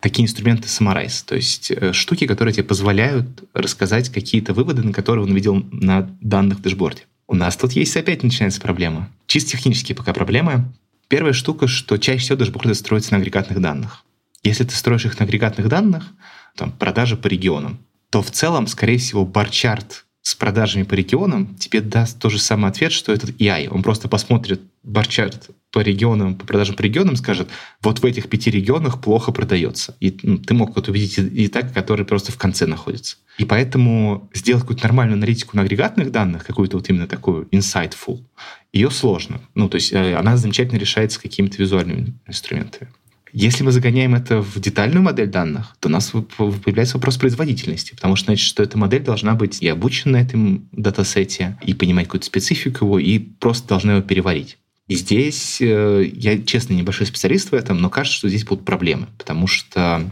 такие инструменты Summarize, то есть э, штуки, которые тебе позволяют рассказать какие-то выводы, на которые он увидел на данных в дэшборде. У нас тут есть опять начинается проблема. Чисто технические пока проблемы. Первая штука, что чаще всего дашборды строятся на агрегатных данных. Если ты строишь их на агрегатных данных, там, продажи по регионам, то в целом, скорее всего, барчарт с продажами по регионам тебе даст тот же самый ответ, что этот EI. Он просто посмотрит барчарт по регионам, по продажам по регионам, скажет, вот в этих пяти регионах плохо продается. И ну, ты мог вот увидеть и, и так, который просто в конце находится. И поэтому сделать какую-то нормальную аналитику на агрегатных данных, какую-то вот именно такую insightful, ее сложно. Ну, то есть э, она замечательно решается какими-то визуальными инструментами. Если мы загоняем это в детальную модель данных, то у нас появляется вопрос производительности, потому что значит, что эта модель должна быть и обучена на этом датасете, и понимать какую-то специфику его, и просто должна его переварить. И здесь э, я, честно, небольшой специалист в этом, но кажется, что здесь будут проблемы, потому что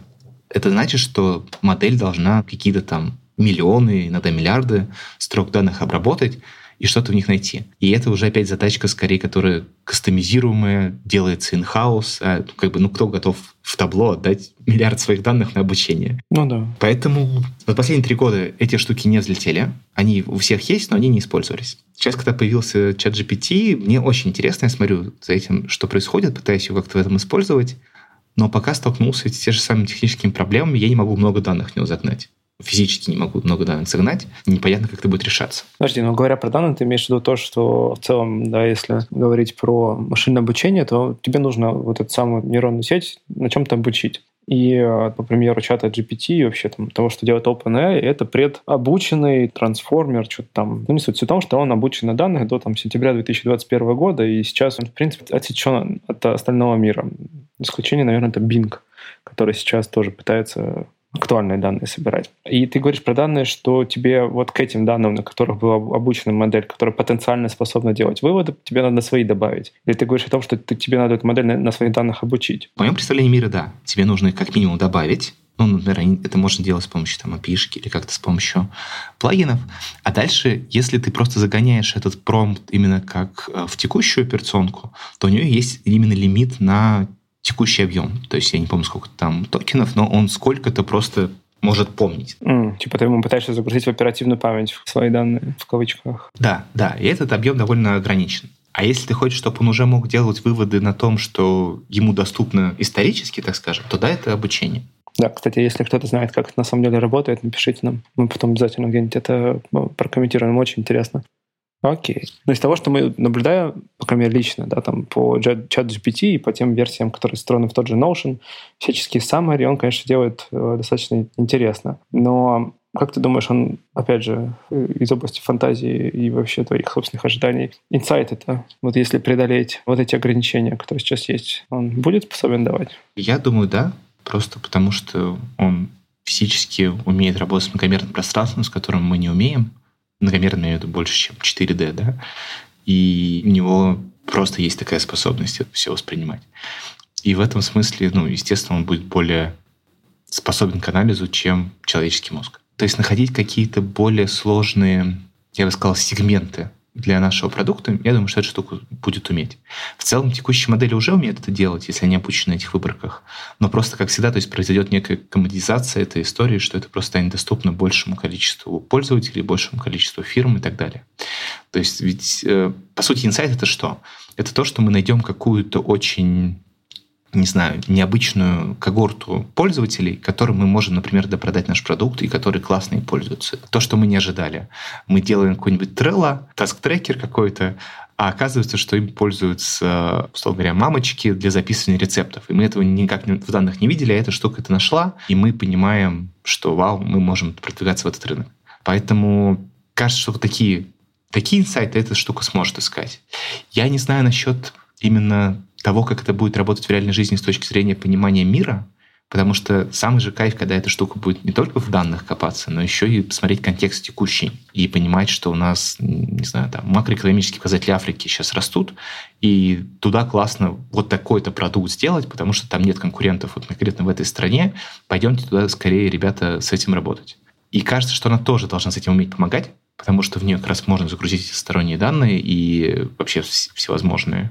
это значит, что модель должна какие-то там миллионы, иногда миллиарды строк данных обработать, и что-то в них найти. И это уже опять задачка, скорее, которая кастомизируемая, делается in-house. А, как бы, ну, кто готов в табло отдать миллиард своих данных на обучение? Ну да. Поэтому за последние три года эти штуки не взлетели. Они у всех есть, но они не использовались. Сейчас, когда появился чат GPT, мне очень интересно, я смотрю за этим, что происходит, пытаюсь его как-то в этом использовать. Но пока столкнулся с те же самыми техническими проблемами, я не могу много данных в него загнать физически не могу много данных загнать, непонятно, как это будет решаться. Подожди, но говоря про данные, ты имеешь в виду то, что в целом, да, если говорить про машинное обучение, то тебе нужно вот эту самую нейронную сеть на чем-то обучить. И, по примеру чата GPT и вообще там, того, что делает OpenAI, это предобученный трансформер, что-то там. Ну, не суть. Суть в том, что он обучен на данных до там, сентября 2021 года, и сейчас он, в принципе, отсечен от остального мира. Исключение, наверное, это Bing, который сейчас тоже пытается актуальные данные собирать. И ты говоришь про данные, что тебе вот к этим данным, на которых была обучена модель, которая потенциально способна делать выводы, тебе надо свои добавить. Или ты говоришь о том, что ты, тебе надо эту модель на, на своих данных обучить? В моем представлении мира, да. Тебе нужно их как минимум добавить, ну, например, это можно делать с помощью там, API или как-то с помощью плагинов. А дальше, если ты просто загоняешь этот промпт именно как э, в текущую операционку, то у нее есть именно лимит на текущий объем. То есть я не помню, сколько там токенов, но он сколько-то просто может помнить. Mm, типа ты ему пытаешься загрузить в оперативную память свои данные, в кавычках. Да, да, и этот объем довольно ограничен. А если ты хочешь, чтобы он уже мог делать выводы на том, что ему доступно исторически, так скажем, то да, это обучение. Да, кстати, если кто-то знает, как это на самом деле работает, напишите нам. Мы потом обязательно где-нибудь это ну, прокомментируем. Очень интересно. Окей. Но из того, что мы наблюдаем, по крайней мере, лично, да, там по ChatGPT и по тем версиям, которые встроены в тот же Notion, всяческие summary он, конечно, делает э, достаточно интересно. Но как ты думаешь, он, опять же, из области фантазии и вообще твоих собственных ожиданий, инсайт это, вот если преодолеть вот эти ограничения, которые сейчас есть, он будет способен давать? Я думаю, да, просто потому что он физически умеет работать с многомерным пространством, с которым мы не умеем многомерно это больше, чем 4D, да, и у него просто есть такая способность это все воспринимать. И в этом смысле, ну, естественно, он будет более способен к анализу, чем человеческий мозг. То есть находить какие-то более сложные, я бы сказал, сегменты для нашего продукта, я думаю, что эта штука будет уметь. В целом, текущие модели уже умеют это делать, если они обучены на этих выборках. Но просто, как всегда, то есть произойдет некая коммодизация этой истории, что это просто станет доступно большему количеству пользователей, большему количеству фирм и так далее. То есть ведь, э, по сути, инсайт — это что? Это то, что мы найдем какую-то очень не знаю, необычную когорту пользователей, которым мы можем, например, допродать наш продукт и которые классно им пользуются. То, что мы не ожидали. Мы делаем какой-нибудь Trello, таск-трекер какой-то, а оказывается, что им пользуются, условно говоря, мамочки для записывания рецептов. И мы этого никак в данных не видели, а эта штука это нашла, и мы понимаем, что вау, мы можем продвигаться в этот рынок. Поэтому кажется, что вот такие, такие инсайты эта штука сможет искать. Я не знаю насчет именно того, как это будет работать в реальной жизни с точки зрения понимания мира, потому что самый же кайф, когда эта штука будет не только в данных копаться, но еще и посмотреть контекст текущий и понимать, что у нас, не знаю, там макроэкономические показатели Африки сейчас растут, и туда классно вот такой-то продукт сделать, потому что там нет конкурентов вот конкретно в этой стране, пойдемте туда скорее, ребята, с этим работать. И кажется, что она тоже должна с этим уметь помогать, потому что в нее как раз можно загрузить сторонние данные и вообще всевозможные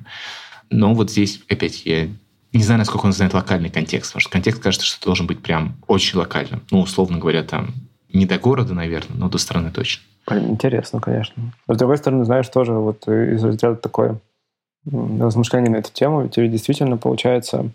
но вот здесь опять я не знаю, насколько он знает локальный контекст, потому что контекст кажется, что должен быть прям очень локальным. Ну, условно говоря, там не до города, наверное, но до страны точно. Интересно, конечно. с другой стороны, знаешь, тоже вот из разряда такое размышление на эту тему, тебе действительно получается,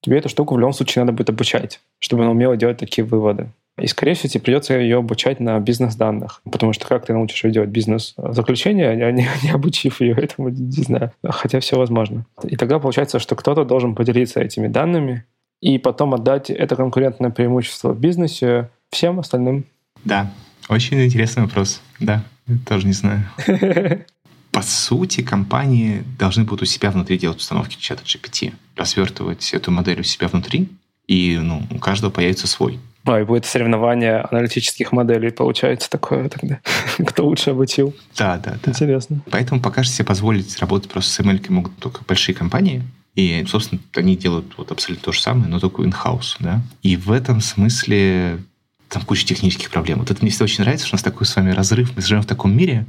тебе эту штуку в любом случае надо будет обучать, чтобы она умела делать такие выводы. И, скорее всего, тебе придется ее обучать на бизнес-данных. Потому что как ты научишь ее делать бизнес-заключение, а не, не обучив ее этому, не знаю. Хотя все возможно. И тогда получается, что кто-то должен поделиться этими данными и потом отдать это конкурентное преимущество в бизнесе всем остальным. Да, очень интересный вопрос. Да, тоже не знаю. По сути, компании должны будут у себя внутри делать установки чата GPT, развертывать эту модель у себя внутри, и ну, у каждого появится свой. А, и будет соревнование аналитических моделей, получается такое тогда. Кто лучше обучил. Да, да, да. Интересно. Поэтому пока что себе позволить работать просто с ML могут только большие компании. И, собственно, они делают вот абсолютно то же самое, но только in-house, да. И в этом смысле там куча технических проблем. Вот это мне всегда очень нравится, что у нас такой с вами разрыв. Мы живем в таком мире,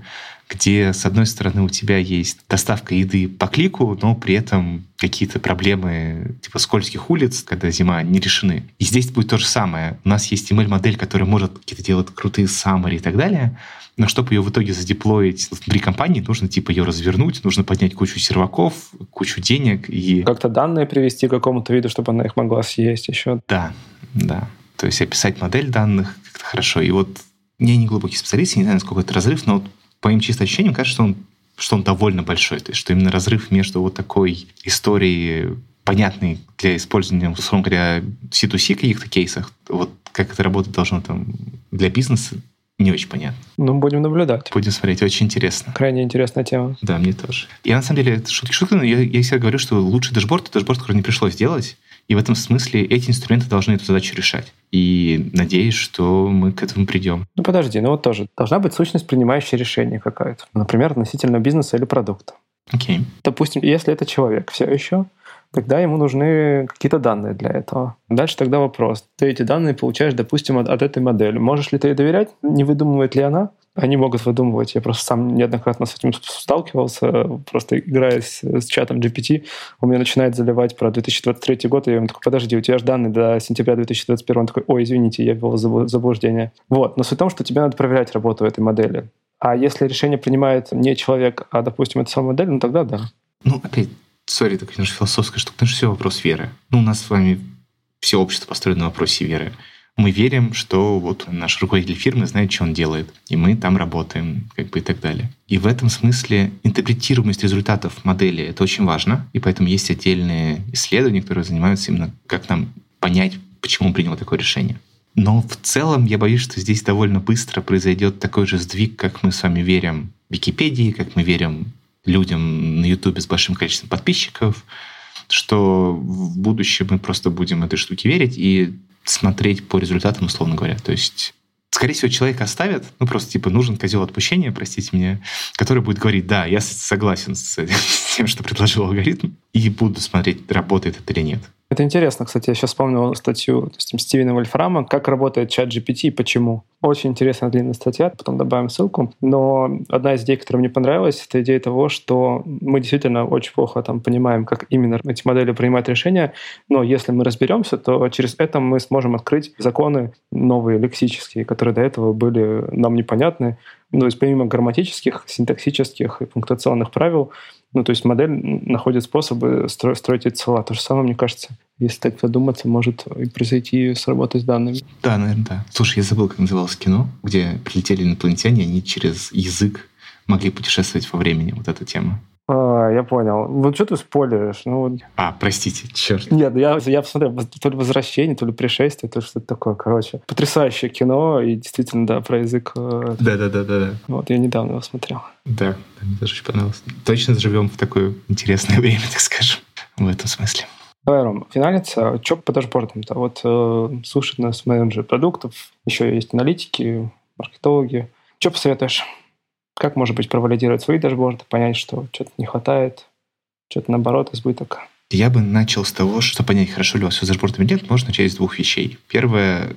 где, с одной стороны, у тебя есть доставка еды по клику, но при этом какие-то проблемы типа скользких улиц, когда зима, не решены. И здесь будет то же самое. У нас есть ML-модель, которая может какие-то делать крутые summary и так далее, но чтобы ее в итоге задеплоить внутри компании, нужно типа ее развернуть, нужно поднять кучу серваков, кучу денег и... Как-то данные привести к какому-то виду, чтобы она их могла съесть еще. Да, да. То есть описать модель данных как-то хорошо. И вот я не глубокий специалист, я не знаю, насколько это разрыв, но вот по моим чисто ощущениям кажется, что он, что он довольно большой. То есть что именно разрыв между вот такой историей понятный для использования, условно говоря, C2C каких-то кейсах. Вот как это работать должно там для бизнеса, не очень понятно. Ну, будем наблюдать. Будем смотреть, очень интересно. Крайне интересная тема. Да, мне тоже. Я на самом деле, шутки шутки, но я, я всегда говорю, что лучший дашборд — это дашборд, который не пришлось делать. И в этом смысле эти инструменты должны эту задачу решать. И надеюсь, что мы к этому придем. Ну подожди, ну вот тоже. Должна быть сущность, принимающая решение какая-то. Например, относительно бизнеса или продукта. Окей. Okay. Допустим, если это человек все еще, тогда ему нужны какие-то данные для этого. Дальше тогда вопрос. Ты эти данные получаешь, допустим, от, от этой модели. Можешь ли ты ей доверять? Не выдумывает ли она? Они могут выдумывать. Я просто сам неоднократно с этим сталкивался, просто играя с, с чатом GPT, он меня начинает заливать про 2023 год, и я ему такой, подожди, у тебя же данные до сентября 2021. Он такой, ой, извините, я ввел заблуждение. Вот. Но суть в том, что тебе надо проверять работу этой модели. А если решение принимает не человек, а, допустим, эта самая модель, ну тогда да. Ну, опять, сори, это, конечно, философская штука, это же все вопрос веры. Ну, у нас с вами все общество построено на вопросе веры мы верим, что вот наш руководитель фирмы знает, что он делает, и мы там работаем, как бы и так далее. И в этом смысле интерпретируемость результатов модели — это очень важно, и поэтому есть отдельные исследования, которые занимаются именно как нам понять, почему он принял такое решение. Но в целом я боюсь, что здесь довольно быстро произойдет такой же сдвиг, как мы с вами верим Википедии, как мы верим людям на Ютубе с большим количеством подписчиков, что в будущем мы просто будем этой штуке верить, и смотреть по результатам, условно говоря. То есть скорее всего, человека оставят, ну, просто, типа, нужен козел отпущения, простите меня, который будет говорить, да, я согласен с, с тем, что предложил алгоритм, и буду смотреть, работает это или нет. Это интересно, кстати, я сейчас вспомнил статью допустим, Стивена Вольфрама «Как работает чат GPT и почему». Очень интересная длинная статья, потом добавим ссылку. Но одна из идей, которая мне понравилась, это идея того, что мы действительно очень плохо там понимаем, как именно эти модели принимают решения, но если мы разберемся, то через это мы сможем открыть законы новые, лексические, которые до этого были нам непонятны. Ну, то есть помимо грамматических, синтаксических и пунктуационных правил, ну, то есть модель находит способы стро- строить эти слова. То же самое, мне кажется, если так задуматься, может и произойти с работой с данными. Да, наверное, да. Слушай, я забыл, как называлось кино, где прилетели инопланетяне, они через язык могли путешествовать во времени. Вот эта тема. А, я понял. Вот что ты спойлеришь? Ну, а, простите, черт. Нет, я, я посмотрел то ли «Возвращение», то ли «Пришествие», то ли что-то такое, короче. Потрясающее кино, и действительно, да, про язык. Э, Да-да-да-да. Вот, я недавно его смотрел. Да, мне тоже очень понравилось. Точно живем в такое интересное время, так скажем, в этом смысле. Давай, Ром, финалится. Что по дашбордам-то? Вот э, слушает нас менеджер продуктов, еще есть аналитики, маркетологи. Что посоветуешь? Как, может быть, провалидировать свои дашборды, понять, что что-то не хватает, что-то наоборот, избыток? Я бы начал с того, что понять, хорошо ли у вас все с дашбордами нет, можно начать с двух вещей. Первое,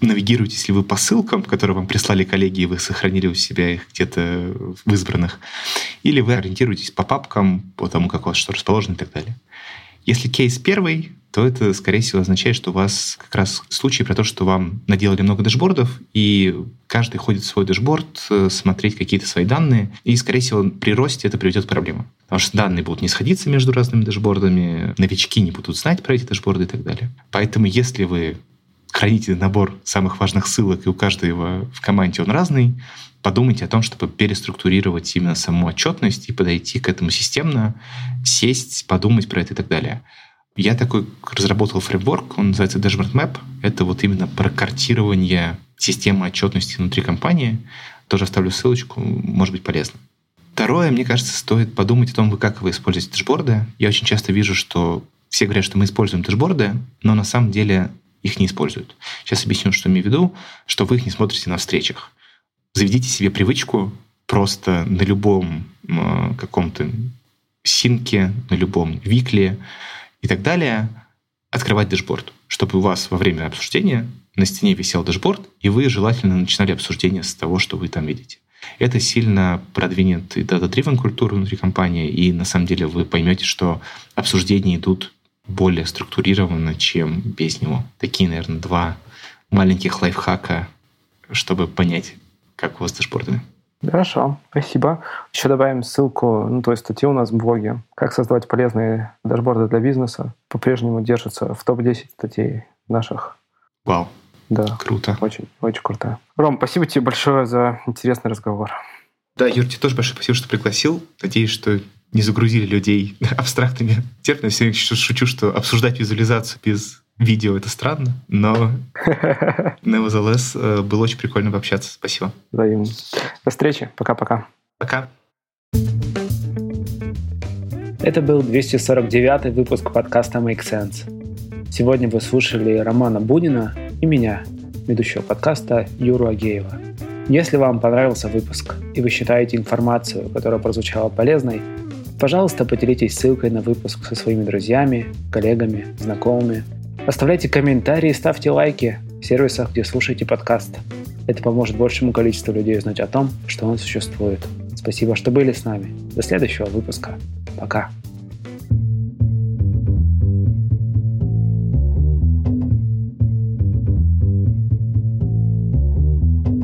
навигируетесь ли вы по ссылкам, которые вам прислали коллеги, и вы сохранили у себя их где-то в избранных, или вы ориентируетесь по папкам, по тому, как у вас что расположено и так далее. Если кейс первый, то это, скорее всего, означает, что у вас как раз случай про то, что вам наделали много дашбордов, и каждый ходит в свой дашборд, э, смотреть какие-то свои данные, и, скорее всего, при росте это приведет к проблемам. Потому что данные будут не сходиться между разными дашбордами, новички не будут знать про эти дашборды и так далее. Поэтому, если вы храните набор самых важных ссылок, и у каждого в команде он разный, подумайте о том, чтобы переструктурировать именно саму отчетность и подойти к этому системно, сесть, подумать про это и так далее. Я такой разработал фреймворк, он называется Dashboard Map. Это вот именно про картирование системы отчетности внутри компании. Тоже оставлю ссылочку, может быть полезно. Второе, мне кажется, стоит подумать о том, как вы используете дэшборды. Я очень часто вижу, что все говорят, что мы используем дэшборды, но на самом деле их не используют. Сейчас объясню, что имею в виду, что вы их не смотрите на встречах. Заведите себе привычку просто на любом э, каком-то sync е, на любом weekly и так далее, открывать дэшборд, чтобы у вас во время обсуждения на стене висел дэшборд, и вы желательно начинали обсуждение с того, что вы там видите. Это сильно продвинет и data-driven культуру внутри компании, и на самом деле вы поймете, что обсуждения идут более структурированно, чем без него. Такие, наверное, два маленьких лайфхака, чтобы понять, как у вас с. Хорошо, спасибо. Еще добавим ссылку на твою статью у нас в блоге. Как создавать полезные дашборды для бизнеса. По-прежнему держится в топ-10 статей наших. Вау. Да. Круто. Очень, очень круто. Ром, спасибо тебе большое за интересный разговор. Да, Юр, тебе тоже большое спасибо, что пригласил. Надеюсь, что не загрузили людей абстрактными терминами. Я шучу, что обсуждать визуализацию без видео это странно, но nevertheless э, было очень прикольно пообщаться. Спасибо. Взаимно. До встречи. Пока-пока. Пока. Это был 249 выпуск подкаста Make Sense. Сегодня вы слушали Романа Бунина и меня, ведущего подкаста Юру Агеева. Если вам понравился выпуск и вы считаете информацию, которая прозвучала полезной, пожалуйста, поделитесь ссылкой на выпуск со своими друзьями, коллегами, знакомыми. Оставляйте комментарии, ставьте лайки в сервисах, где слушаете подкаст. Это поможет большему количеству людей узнать о том, что он существует. Спасибо, что были с нами. До следующего выпуска. Пока.